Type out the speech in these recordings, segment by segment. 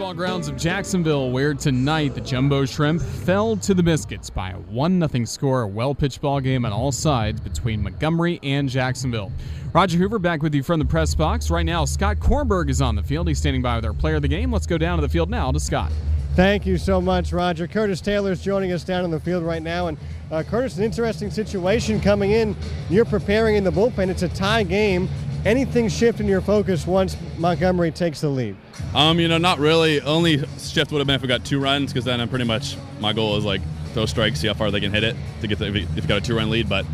baseball grounds of Jacksonville, where tonight the Jumbo Shrimp fell to the Biscuits by a 1 0 score. A well pitched ball game on all sides between Montgomery and Jacksonville. Roger Hoover back with you from the press box. Right now, Scott Kornberg is on the field. He's standing by with our player of the game. Let's go down to the field now to Scott. Thank you so much, Roger. Curtis Taylor is joining us down on the field right now. And uh, Curtis, an interesting situation coming in. You're preparing in the bullpen. It's a tie game. Anything shift in your focus once Montgomery takes the lead? Um, you know, not really. Only shift would have been if we got two runs, because then I'm pretty much my goal is like throw strikes, see how far they can hit it to get the, if you, got a two run lead. But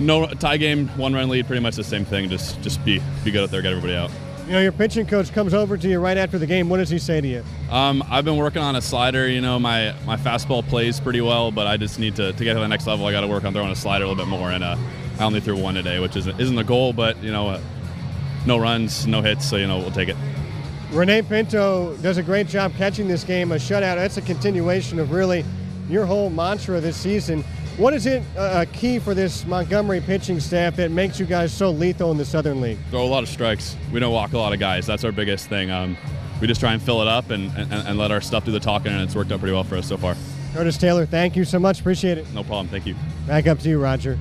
no tie game, one run lead, pretty much the same thing. Just just be be good out there, get everybody out. You know, your pitching coach comes over to you right after the game. What does he say to you? Um, I've been working on a slider. You know, my, my fastball plays pretty well, but I just need to, to get to the next level. I got to work on throwing a slider a little bit more. And uh, I only threw one today, which isn't, isn't the goal, but, you know, uh, no runs, no hits, so, you know, we'll take it. Rene Pinto does a great job catching this game, a shutout. That's a continuation of really your whole mantra this season. What is it uh, key for this Montgomery pitching staff that makes you guys so lethal in the Southern League? Throw a lot of strikes. We don't walk a lot of guys. That's our biggest thing. Um, we just try and fill it up and, and, and let our stuff do the talking, and it's worked out pretty well for us so far. Curtis Taylor, thank you so much. Appreciate it. No problem. Thank you. Back up to you, Roger.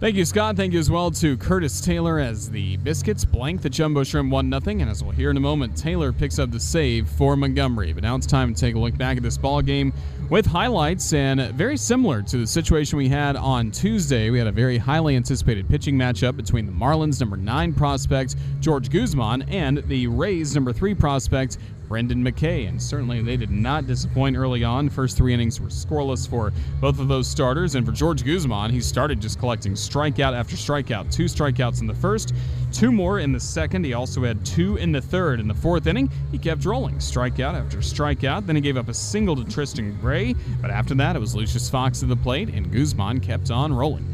Thank you, Scott. Thank you as well to Curtis Taylor as the Biscuits blank the Jumbo Shrimp 1 0. And as we'll hear in a moment, Taylor picks up the save for Montgomery. But now it's time to take a look back at this ball game with highlights and very similar to the situation we had on Tuesday. We had a very highly anticipated pitching matchup between the Marlins number 9 prospect George Guzman and the Rays number 3 prospect Brendan McKay, and certainly they did not disappoint early on. First three innings were scoreless for both of those starters, and for George Guzman, he started just collecting strikeout after strikeout. Two strikeouts in the first, two more in the second. He also had two in the third. In the fourth inning, he kept rolling, strikeout after strikeout. Then he gave up a single to Tristan Gray, but after that, it was Lucius Fox at the plate, and Guzman kept on rolling.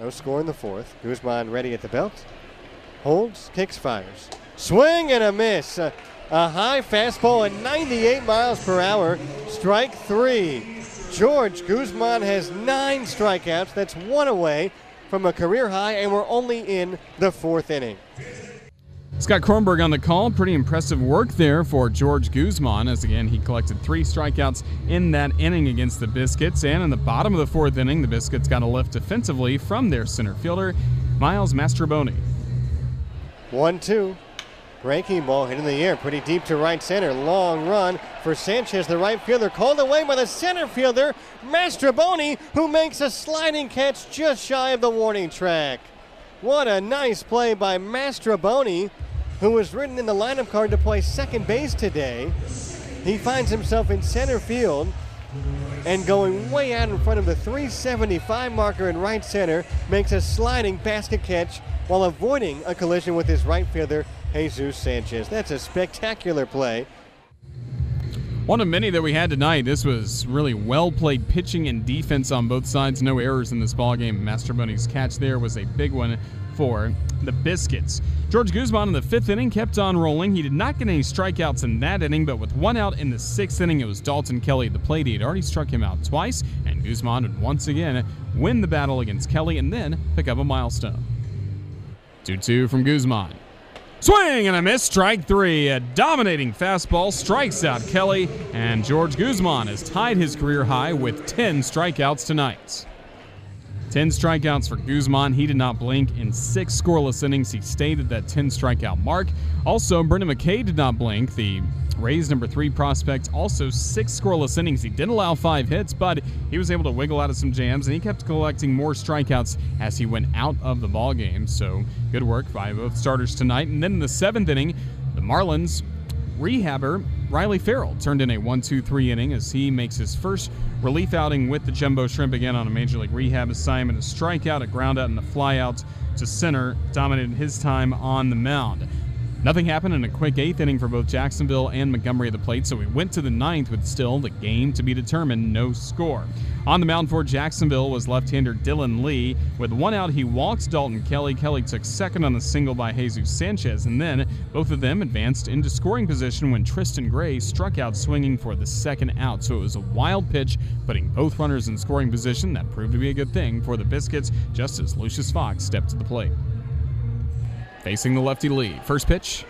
No score in the fourth. Guzman ready at the belt. Holds, kicks, fires. Swing and a miss. Uh, a high fastball at 98 miles per hour. Strike three. George Guzman has nine strikeouts. That's one away from a career high, and we're only in the fourth inning. Scott Kornberg on the call. Pretty impressive work there for George Guzman, as again he collected three strikeouts in that inning against the Biscuits. And in the bottom of the fourth inning, the Biscuits got a lift defensively from their center fielder, Miles Mastrobuoni. 1 2. Breaking ball hit in the air, pretty deep to right center. Long run for Sanchez, the right fielder, called away by the center fielder, Mastrobuoni, who makes a sliding catch just shy of the warning track. What a nice play by Mastrobuoni, who was written in the lineup card to play second base today. He finds himself in center field and going way out in front of the 375 marker in right center, makes a sliding basket catch while avoiding a collision with his right fielder, Jesus Sanchez. That's a spectacular play. One of many that we had tonight. This was really well played pitching and defense on both sides. No errors in this ball game. Mastrobuoni's catch there was a big one for the Biscuits. George Guzman in the fifth inning kept on rolling. He did not get any strikeouts in that inning, but with one out in the sixth inning, it was Dalton Kelly at the plate. He had already struck him out twice, and Guzman would once again win the battle against Kelly and then pick up a milestone. 2 2 from Guzman. Swing and a miss, strike three. A dominating fastball strikes out Kelly, and George Guzman has tied his career high with 10 strikeouts tonight. 10 strikeouts for Guzman. He did not blink in six scoreless innings. He stayed at that 10 strikeout mark. Also, Brendan McKay did not blink. The Rays number three prospect, also six scoreless innings. He did allow five hits, but he was able to wiggle out of some jams, and he kept collecting more strikeouts as he went out of the ball game. So good work by both starters tonight. And then in the seventh inning, the Marlins rehabber Riley Ferrell turned in a 1 2 3 inning as he makes his first relief outing with the Jumbo Shrimp again on a major league rehab assignment. A strikeout, a groundout, and a flyout to center dominated his time on the mound. Nothing happened in a quick eighth inning for both Jacksonville and Montgomery at the plate, so we went to the ninth with still the game to be determined, no score. On the mound for Jacksonville was left-hander Dylan Lee. With one out, he walked Dalton Kelly. Kelly took second on the single by Jesus Sanchez, and then both of them advanced into scoring position when Tristan Gray struck out swinging for the second out. So it was a wild pitch, putting both runners in scoring position. That proved to be a good thing for the Biscuits, just as Lucius Fox stepped to the plate. Facing the lefty Lee. First pitch.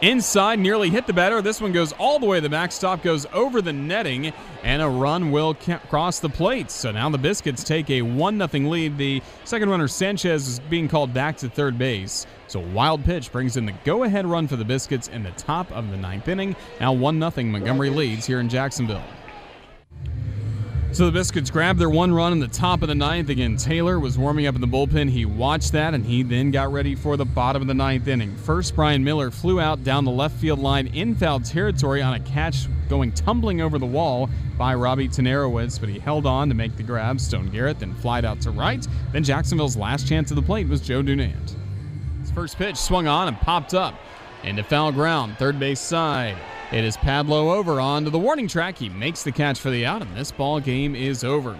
Inside, nearly hit the batter. This one goes all the way the backstop, goes over the netting, and a run will cross the plate. So now the Biscuits take a 1 0 lead. The second runner, Sanchez, is being called back to third base. So wild pitch brings in the go-ahead run for the Biscuits in the top of the ninth inning. Now 1 0 Montgomery leads here in Jacksonville. So the Biscuits grabbed their one run in the top of the ninth. Again, Taylor was warming up in the bullpen. He watched that and he then got ready for the bottom of the ninth inning. First, Brian Miller flew out down the left field line in foul territory on a catch going tumbling over the wall by Robbie Tenerowicz, but he held on to make the grab. Stone Garrett then flied out to right. Then Jacksonville's last chance at the plate was Joe Dunand. His first pitch swung on and popped up into foul ground, third base side. It is Padlo over onto the warning track. He makes the catch for the out, and this ball game is over.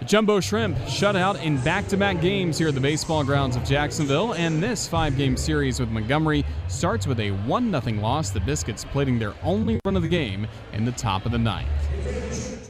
The Jumbo Shrimp shut out in back to back games here at the baseball grounds of Jacksonville, and this five game series with Montgomery starts with a 1 0 loss. The Biscuits plating their only run of the game in the top of the ninth.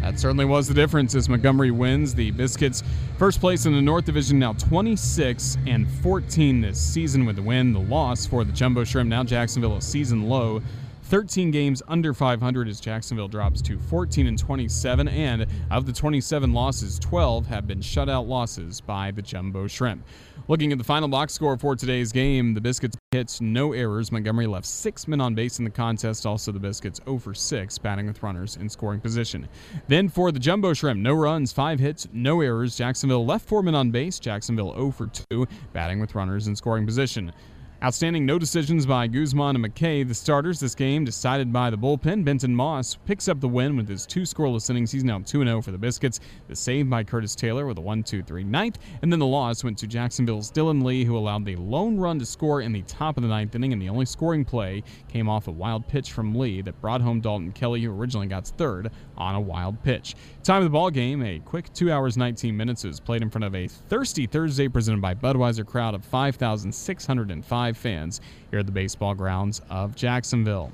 That certainly was the difference as Montgomery wins. The Biscuits first place in the North Division now 26 and 14 this season with the win. The loss for the Jumbo Shrimp now Jacksonville a season low 13 games under 500 as Jacksonville drops to 14 and 27. And of the 27 losses, 12 have been shutout losses by the Jumbo Shrimp. Looking at the final box score for today's game, the Biscuits hits no errors. Montgomery left six men on base in the contest. Also, the Biscuits 0 for 6, batting with runners in scoring position. Then for the Jumbo Shrimp, no runs, five hits, no errors. Jacksonville left four men on base. Jacksonville 0 for 2, batting with runners in scoring position. Outstanding no decisions by Guzman and McKay, the starters this game, decided by the bullpen. Benton Moss picks up the win with his two scoreless innings. He's now 2 0 for the Biscuits. The save by Curtis Taylor with a 1 2 3 ninth. And then the loss went to Jacksonville's Dylan Lee, who allowed the lone run to score in the top of the ninth inning. And the only scoring play came off a wild pitch from Lee that brought home Dalton Kelly, who originally got third on a wild pitch. Time of the ball game, a quick 2 hours 19 minutes. Was played in front of a thirsty Thursday presented by Budweiser crowd of 5,605 fans here at the baseball grounds of Jacksonville.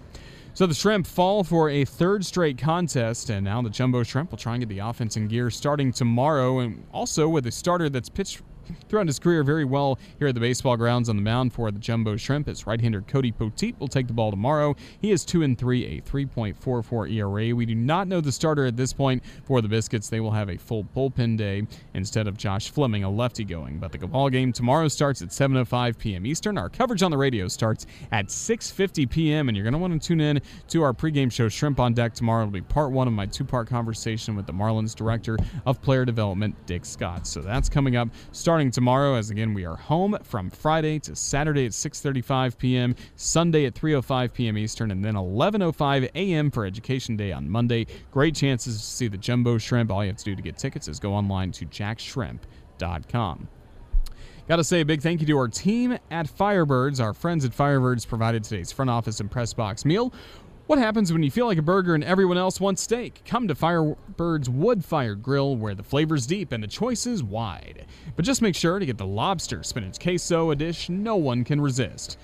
So the Shrimp fall for a third straight contest, and now the Jumbo Shrimp will try and get the offense in gear starting tomorrow, and also with a starter that's pitched throughout his career very well here at the baseball grounds on the mound for the Jumbo Shrimp. His right-hander Cody Poteet will take the ball tomorrow. He is 2 and 3, a 3.44 ERA. We do not know the starter at this point for the Biscuits. They will have a full bullpen day instead of Josh Fleming, a lefty going. But the ball game tomorrow starts at 7:05 p.m. Eastern. Our coverage on the radio starts at 6:50 p.m. and you're going to want to tune in to our pregame show Shrimp on Deck tomorrow. It'll be part 1 of my two-part conversation with the Marlins director of player development, Dick Scott. So that's coming up starting tomorrow as again we are home from Friday to Saturday at 6:35 p.m., Sunday at 3:05 p.m. Eastern and then 11:05 a.m. for Education Day on Monday. Great chances to see the Jumbo Shrimp. All you have to do to get tickets is go online to jackshrimp.com. Got to say a big thank you to our team at Firebirds. Our friends at Firebirds provided today's front office and press box meal. What happens when you feel like a burger and everyone else wants steak? Come to Firebird's Wood Fire Grill where the flavor's deep and the choice is wide. But just make sure to get the lobster spinach queso, a dish no one can resist.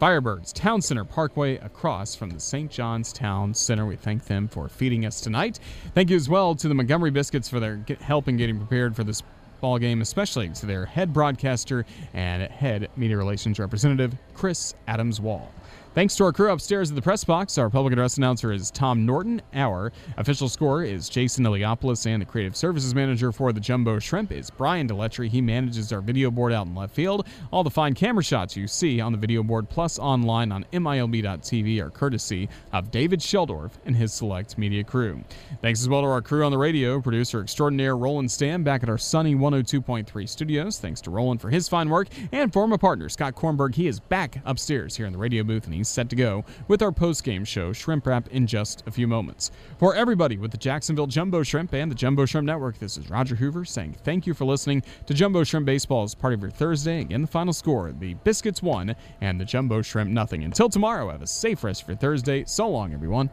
Firebirds, Town Center Parkway, across from the St. John's Town Center. We thank them for feeding us tonight. Thank you as well to the Montgomery Biscuits for their help in getting prepared for this ball game, especially to their head broadcaster and head media relations representative, Chris Adams Wall. Thanks to our crew upstairs at the press box. Our public address announcer is Tom Norton. Our official scorer is Jason Eliopoulos, and the creative services manager for the Jumbo Shrimp is Brian Deletry. He manages our video board out in left field. All the fine camera shots you see on the video board plus online on MILB.tv are courtesy of David Sheldorf and his select media crew. Thanks as well to our crew on the radio, producer extraordinaire Roland Stam back at our sunny 102.3 studios. Thanks to Roland for his fine work and former partner Scott Kornberg. He is back upstairs here in the radio booth and he's set to go with our post-game show, Shrimp Wrap, in just a few moments. For everybody with the Jacksonville Jumbo Shrimp and the Jumbo Shrimp Network, this is Roger Hoover saying thank you for listening to Jumbo Shrimp Baseball as part of your Thursday. Again, the final score, the Biscuits won and the Jumbo Shrimp nothing. Until tomorrow, have a safe rest for Thursday. So long, everyone.